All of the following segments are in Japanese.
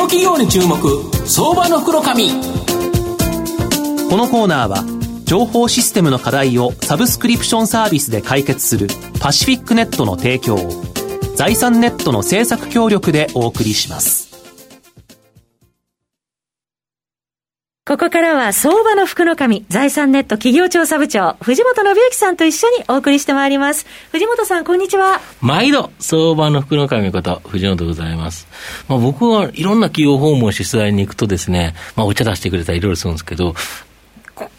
の企業に注目相場の袋このコーナーは情報システムの課題をサブスクリプションサービスで解決するパシフィックネットの提供を財産ネットの政策協力でお送りします。ここからは相場の福の神、財産ネット企業調査部長、藤本信之さんと一緒にお送りしてまいります。藤本さん、こんにちは。毎度、相場の福の神こと、藤本でございます。まあ、僕はいろんな企業訪問し取材に行くとですね、まあ、お茶出してくれたりいろいろするんですけど、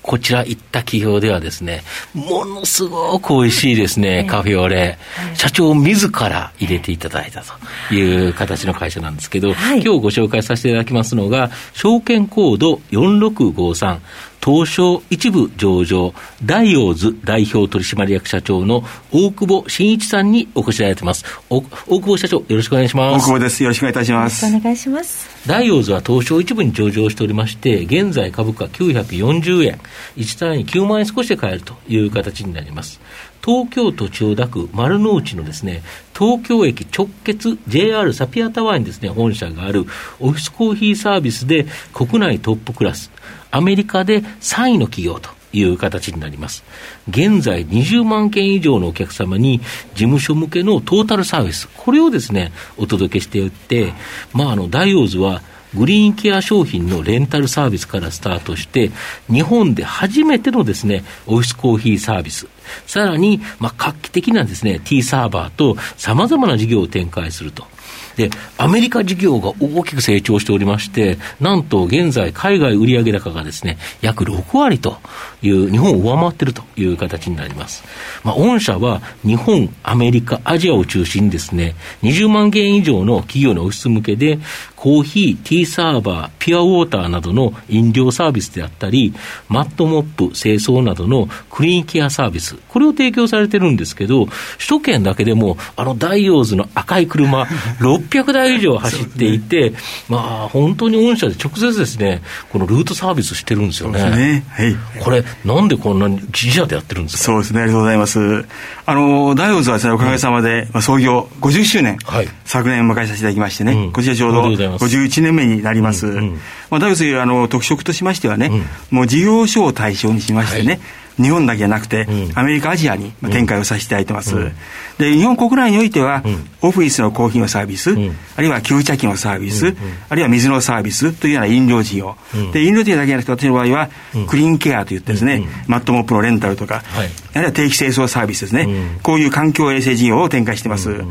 こちら行った企業ではですね、ものすごく美味しいですね、カフェオレ、社長自ら入れていただいたという形の会社なんですけど、はい、今日ご紹介させていただきますのが、証券コード4653、東証一部上場、ダイオーズ代表取締役社長の大久保真一さんにお越しいただいてます。大久保社長、よろしくお願いします。大久保です。よろしくお願いいたします。お願いします。ダイオーズは東証一部に上場しておりまして、現在株価940円、1単位9万円少しで買えるという形になります。東京都千代田区丸の内のですね、東京駅直結 JR サピアタワーにですね、本社があるオフィスコーヒーサービスで国内トップクラス、アメリカで3位の企業という形になります。現在20万件以上のお客様に事務所向けのトータルサービス、これをですね、お届けしていって、まあ、あの、ダイオーズはグリーンケア商品のレンタルサービスからスタートして、日本で初めてのですね、オフィスコーヒーサービス、さらに、まあ、画期的なですね、T サーバーと様々な事業を展開すると。で、アメリカ事業が大きく成長しておりまして、なんと現在、海外売上高がですね、約6割という、日本を上回っているという形になります。まあ、御社は日本、アメリカ、アジアを中心にですね、20万件以上の企業のオフィス向けで、コーヒー、ティーサーバー、ピュアウォーターなどの飲料サービスであったり、マットモップ、清掃などのクリーンケアサービス、これを提供されてるんですけど、首都圏だけでも、あのダイオーズの赤い車、600台以上走っていて、ね、まあ、本当に御社で直接ですね、このルートサービスしてるんですよね。ね。はい、これ、なんでこんなに自社でやってるんですか？そうですね、ありがとうございます。あの、ダイオーズはですね、おかげさまで、まあ、創業50周年、はい、昨年迎えさせていただきましてね、うん、こちらちょうど51年目になります。うんうん、まあ、ダイオーズあの特色としましてはね、もう事業所を対象にしましてね、はい日本だけじゃなくて、アメリカ、アジアに展開をさせていただいてます。で、日本国内においては、オフィスのコーヒーのサービス、あるいは吸茶機のサービス、あるいは水のサービスというような飲料事業。で、飲料事業だけじゃなくて、私の場合は、クリーンケアといってですね、マットモップのレンタルとか、あるいは定期清掃サービスですね、こういう環境衛生事業を展開しています。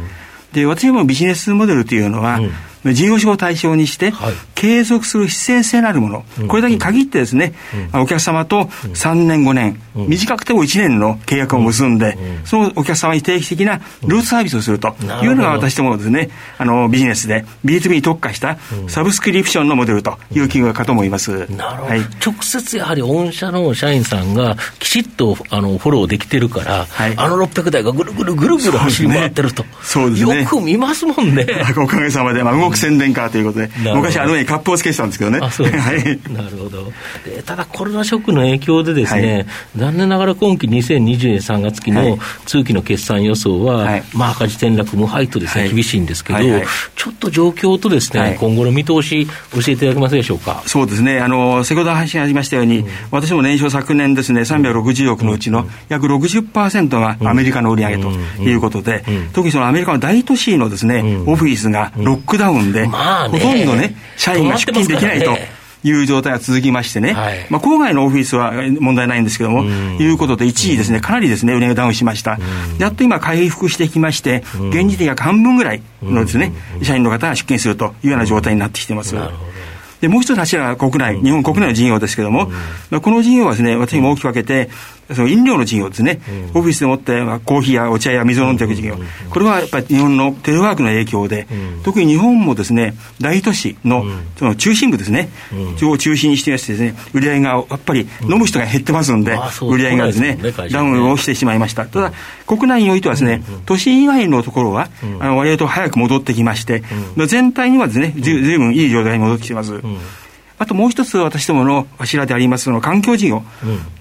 で、私もビジネスモデルというのは、事業所を対象にして、継続する必然性のあるもの、これだけに限ってですね、お客様と3年、5年、短くても1年の契約を結んで、そのお客様に定期的なルーツサービスをすると。いうのが私どもですね、あのビジネスで B2B に特化したサブスクリプションのモデルという企業かと思います。なるほど。はい、直接やはり御社の社員さんがきちっとあのフォローできてるから、はい、あの600台がぐるぐるぐるぐる走り回ってると。そうですね。よく見ますもんね。おかげさまで、まあ、動く宣伝カーということで、昔あのップをつけてたんですけどね。あそう はい、なるほど。で。ただコロナショックの影響でですね、はい、残念ながら今期2020年3月期の通期の決算予想は、はい、まあ赤字転落無敗とですね、厳しいんですけど、はいはい、ちょっと状況とですね、今後の見通し教えていただけますでしょうか？そうですね。あの先ほど話がありましたように、うん、私も年商昨年ですね、360億のうちの約60%がアメリカの売り上げということで、特にそのアメリカの大都市のですね、オフィスがロックダウンで、まあほとんどね、社 員が出勤できないと。いう状態が続きましてね、はい、まあ、郊外のオフィスは問題ないんですけども、いうことで、一時ですね、かなりですね、売り上げダウンしました。やっと今、回復してきまして、現時点約半分ぐらいのですね、社員の方が出勤するというような状態になってきてます。で、もう一つ柱は国内、日本国内の事業ですけども、この事業はですね、私も大きく分けて、その飲料の事業ですね、うん、オフィスでもって、コーヒーやお茶や水を飲んでいく事業、これはやっぱり日本のテレワークの影響で、特に日本もですね、大都市のその中心部ですね、を中心にしてですね、売り上げがやっぱり飲む人が減ってますんで、売り上げがですね、ダウンをしてしまいました。ただ、国内においてはですね、都心以外のところは、あの割合と早く戻ってきまして、全体にはですね、ずいぶん。いい状態に戻ってきてます。Mm. あともう一つ私どもの柱でありますその環境事業、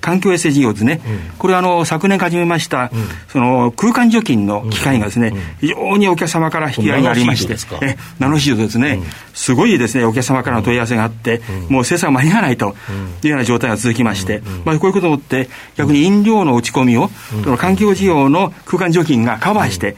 環境衛生事業ですね、これはあの昨年始めました、その空間除菌の機械がですね、非常にお客様から引き合いがありまして、えナノシートですね、すごいですね、お客様からの問い合わせがあって、もう生産間に合わないというような状態が続きまして、まあ、こういうことをもって、逆に飲料の打ち込みを、その環境事業の空間除菌がカバーして、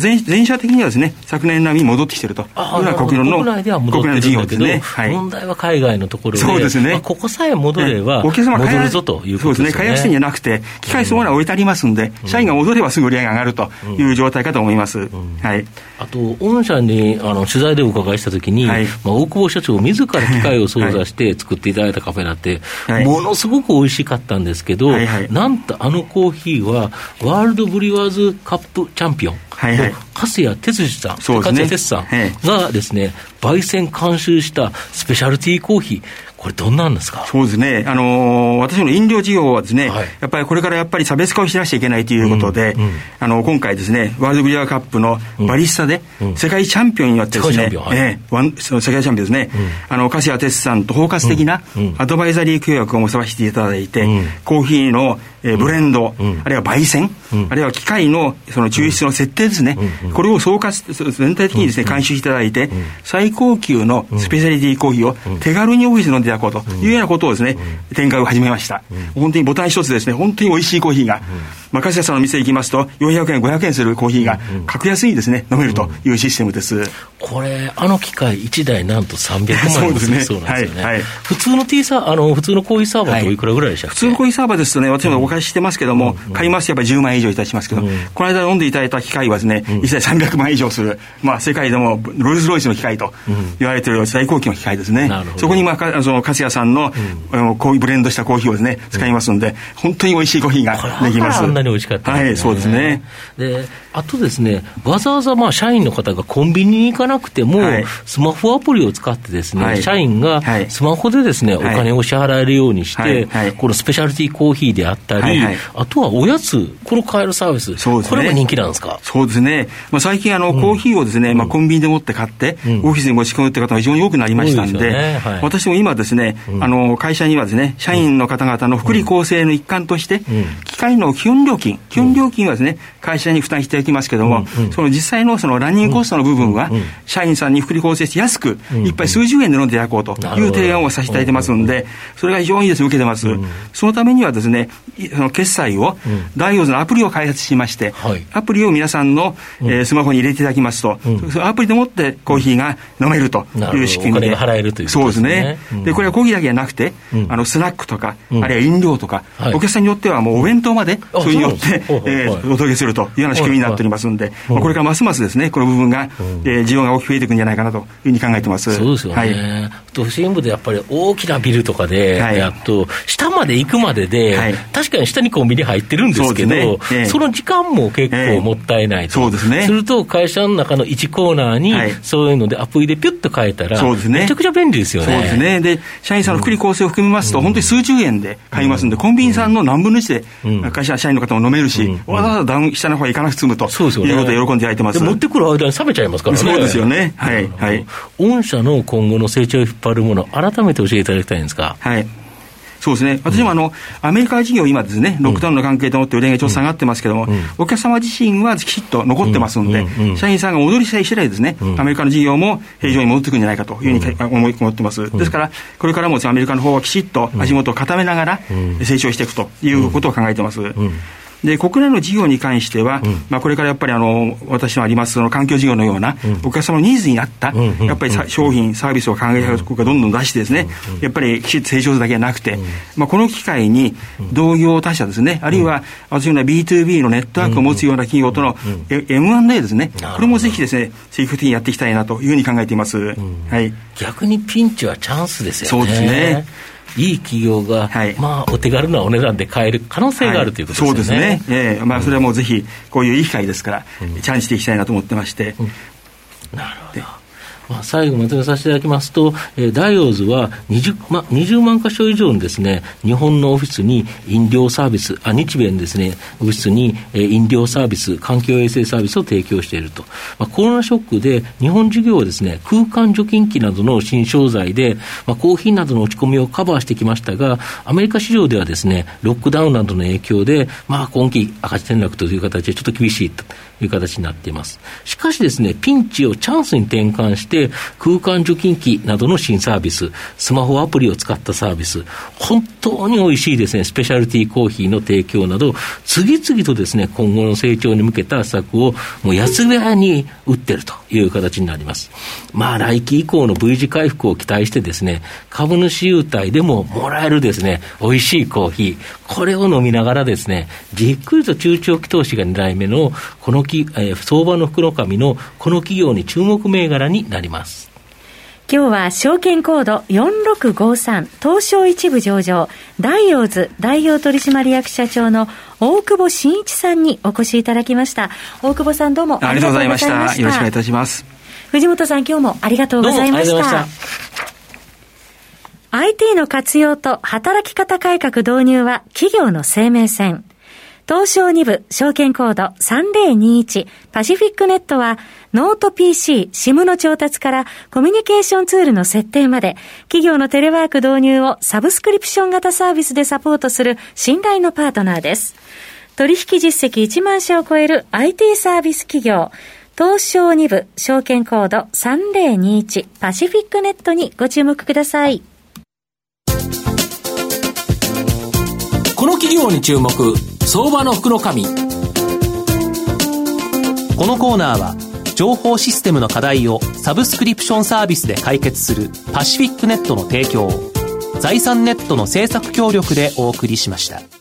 全全社的にはですね、昨年並みに戻ってきてるというような国の国内の事業ですね。はい、問題は海外のところで、そうですね、まあ、ここさえ戻れば、お客様戻るぞということですね。そうですね、開発店じゃなくて、機械そのものは置いてありますんで、社員が戻ればすぐ売り上げが上がるという状態かと思います。はい、あと、御社にあの取材でお伺いしたときに、はい、まあ、大久保社長、自ら機械を操作して作っていただいたカフェラテ、はい、ものすごく美味しかったんですけど、はいはい、なんとあのコーヒーは、ワールドブリワーズカップチャンピオン。はいはい、粕谷哲司さん、粕谷哲さんがですね、焙煎監修したスペシャルティーコーヒー、これ、どんなんですか？そうですね、あのー、私の飲料事業はですね、はい、やっぱりこれからやっぱり差別化をしなくちゃいけないということで、うんうん、あの今回ですね、ワールドブリアカップのバリスタで、世界チャンピオンによってですね、うんはい、えー、世界チャンピオンですね、あの粕谷哲さんと包括的なアドバイザリー契約を結ばせていただいて、コーヒーのえー、ブレンド、うん、あるいは焙煎、うん、あるいは機械のその抽出の設定ですね、うん、これを総括、全体的にですね、監修していただいて、最高級のスペシャリティコーヒーを手軽にオフィスで飲んでいただこうというようなことをですね、展開を始めました。本当にボタン一つですね、本当に美味しいコーヒーが、まあ、粕谷さんの店行きますと、400円、500円するコーヒーが格安にですね、飲めるというシステムです。これ、あの機械1台なんと300万円する そうなんですよね。はいはい、普通のティーサー、あの、普通のコーヒーサーバーといくらぐらいでした普通のコーヒーサーバーですとね、私もお貸ししてますけども、買いますとやっぱり10万円以上いたしますけど、この間飲んでいただいた機械はですね、1台300万円以上する、まあ、世界でもロールスロイスの機械と言われている最高級の機械ですね。そこに、まあ、その粕谷さんの、うん、ブレンドしたコーヒーをですね、使いますんで、本当に美味しいコーヒーができます。なに美味しかった、はい、そうですね。で、あとですね、わざわざまあ社員の方がコンビニに行かなくても、はい、スマホアプリを使ってですね、はい、社員がスマホでですね、お金を支払えるようにして、このスペシャルティーコーヒーであったり、あとはおやつ、この買えるサービス、そうですね、これも人気なんですか？そうですね、まあ、最近あの、コーヒーをですね、まあ、コンビニで持って買って、オフィスに持ち込むって方が非常に多くなりましたんで、ね。私も今ですね、あの会社にはですね、社員の方々の福利厚生の一環として、機械の基本料金、基本料金はですね、会社に負担していきますけども、その実際のそのランニングコストの部分は、社員さんに福利厚生して安く、一杯数十円で飲んでいただこうという提案をさせていただいてますんで、それが非常にです、ね、受けてます。そのためにはですね、その決済を、ダイオーズのアプリを開発しまして、アプリを皆さんの、えスマホに入れていただきますと、アプリでもってコーヒーが飲めるという仕組みで。払えるというそうですね。で、これはコーヒーだけじゃなくて、あの、スナックとか、あるいは飲料とか、お客さんによってはもうお弁当まで、それによって、えお届けするというような仕組みになっておりますんで、これからますますですね、この部分が、え需要が大きく増えていくんじゃないかなというふうに考えてます。そうですよね。はい、都心部でやっぱり大きなビルとかで、やっと、下まで行くまでで、確かに下にコンビニ入ってるんですけど、その時間も結構もったいないと。そうですね。すると、会社の中の1コーナーに、そういうのでアプリでピュッと変えたら、そうですね。めちゃくちゃ便利ですよね。そうですね。で、社員さんの福利厚生を含みますと、本当に数十円で買いますんで、コンビニさんの何分の1で、会社社員の方も飲めるし、わざわざダウン下の方行かなくて済むということで喜んでいただいてます。持ってくる間に冷めちゃいますからね。そうですよね。はい。はい。御社の今後の成長張るもの、改めて教えていただきたいんですか。はい。そうですね、私もあの、アメリカ事業、今ですね、ロックダウンの関係と思って売り上げちょっと下がってますけども、お客様自身はきちっと残ってますんで、社員さんが戻り次第ですね、アメリカの事業も平常に戻ってくるんじゃないかというふうに思い思ってます。ですから、これからもアメリカの方はきちっと足元を固めながら成長していくということを考えてます。で国内の事業に関しては、うん、まあ、これからやっぱりあの私のありますその環境事業のような、うん、お客様のニーズに合った、やっぱり商品、サービスを考え方がどんどん出してですね、やっぱりきちっと成長するだけじゃなくて、まあ、この機会に同業他社ですね、あるいは私のような B2B のネットワークを持つような企業との M&A ですね、これもぜひですね、積極的にやっていきたいなというふうに考えています。はい、逆にピンチはチャンスですよね。そうですね。いい企業が、はい、まあ、お手軽なお値段で買える可能性があるということですね。そうですね。ええー、まあ、それはもうぜひ、こういういい機会ですから、うん、チャレンジしていきたいなと思ってまして。うん、なるほど。まあ、最後まとめさせていただきますと、えー、ダイオーズは 20,、ま、20万箇所以上のですね、日本のオフィスに飲料サービス、あ日米のですね、オフィスに、えー、飲料サービス、環境衛生サービスを提供していると。まあ、コロナショックで日本事業はですね、空間除菌機などの新商材で、まあ、コーヒーなどの落ち込みをカバーしてきましたが、アメリカ市場ではですね、ロックダウンなどの影響で、まあ、今期赤字転落という形でちょっと厳しいという形になっています。しかしですね、ピンチをチャンスに転換して、空間除菌機などの新サービス、スマホアプリを使ったサービス、本当に美味しいですね、スペシャルティーコーヒーの提供など、次々とですね、今後の成長に向けた施策を、もう安部屋に打ってるという形になります。まあ、来期以降の V 字回復を期待してですね、株主優待でももらえるですね、美味しいコーヒー、これを飲みながらですね、じっくりと中長期投資が狙い目の、このき、えー、相場の袋紙のこの企業に注目銘柄になります。今日は証券コード4653東証一部上場ダイオーズ代表取締役社長の大久保真一さんにお越しいただきました。大久保さんどうもありがとうございました。よろしくお願いいたします。藤本さん今日もありがとうございました。IT の活用と働き方改革導入は企業の生命線東証2部証券コード3021パシフィックネットはノート PC、SIM の調達からコミュニケーションツールの設定まで企業のテレワーク導入をサブスクリプション型サービスでサポートする信頼のパートナーです。取引実績1万社を超える IT サービス企業東証2部証券コード3021パシフィックネットにご注目ください。この企業に注目相場の福の神このコーナーは情報システムの課題をサブスクリプションサービスで解決するパシフィックネットの提供を財産ネットの制作協力でお送りしました。